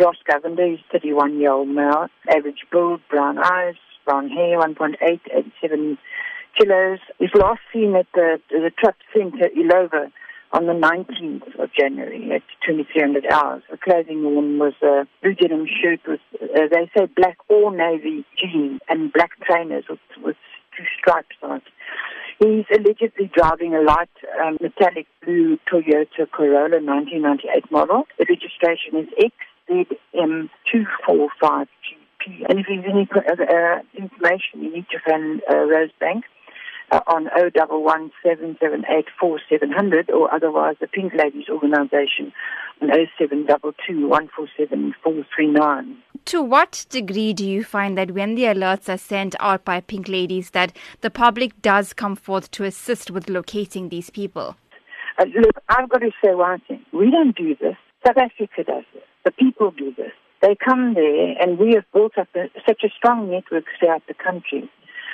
Ross Govender, he's 31 year old male, average build, brown eyes, brown hair, 1.8, 87 kilos. He's last seen at the, the Thrupps Centre, Illovo, on the 19th of January at 2300 hours. The clothing worn was a blue denim shirt with, uh, they say black or navy jeans and black trainers with, with two stripes on it. He's allegedly driving a light um, metallic blue Toyota Corolla 1998 model. The registration is XZM245GP. And if you have any uh, information, you need to phone uh, Rosebank uh, on 0117784700 or otherwise the Pink Ladies Organisation on 0722147439. To what degree do you find that when the alerts are sent out by Pink Ladies that the public does come forth to assist with locating these people? Uh, look, I've got to say one thing. We don't do this. South Africa does this. The people do this. They come there, and we have built up a, such a strong network throughout the country.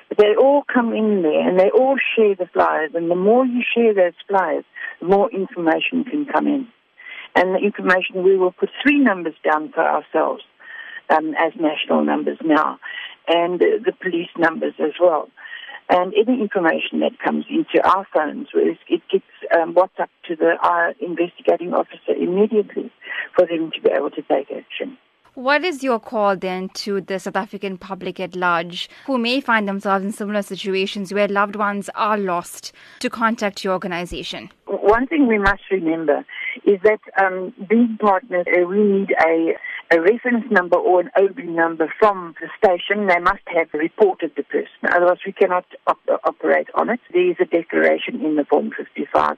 But they all come in there, and they all share the flyers. And the more you share those flyers, the more information can come in. And the information, we will put three numbers down for ourselves um, as national numbers now, and the police numbers as well. And any information that comes into our phones, it gets um, WhatsApp to the our investigating officer immediately for them to be able to take action. What is your call then to the South African public at large who may find themselves in similar situations where loved ones are lost to contact your organization? One thing we must remember is that um, being partners, uh, we need a a reference number or an OB number from the station. They must have reported the person, otherwise we cannot op- operate on it. There is a declaration in the Form 55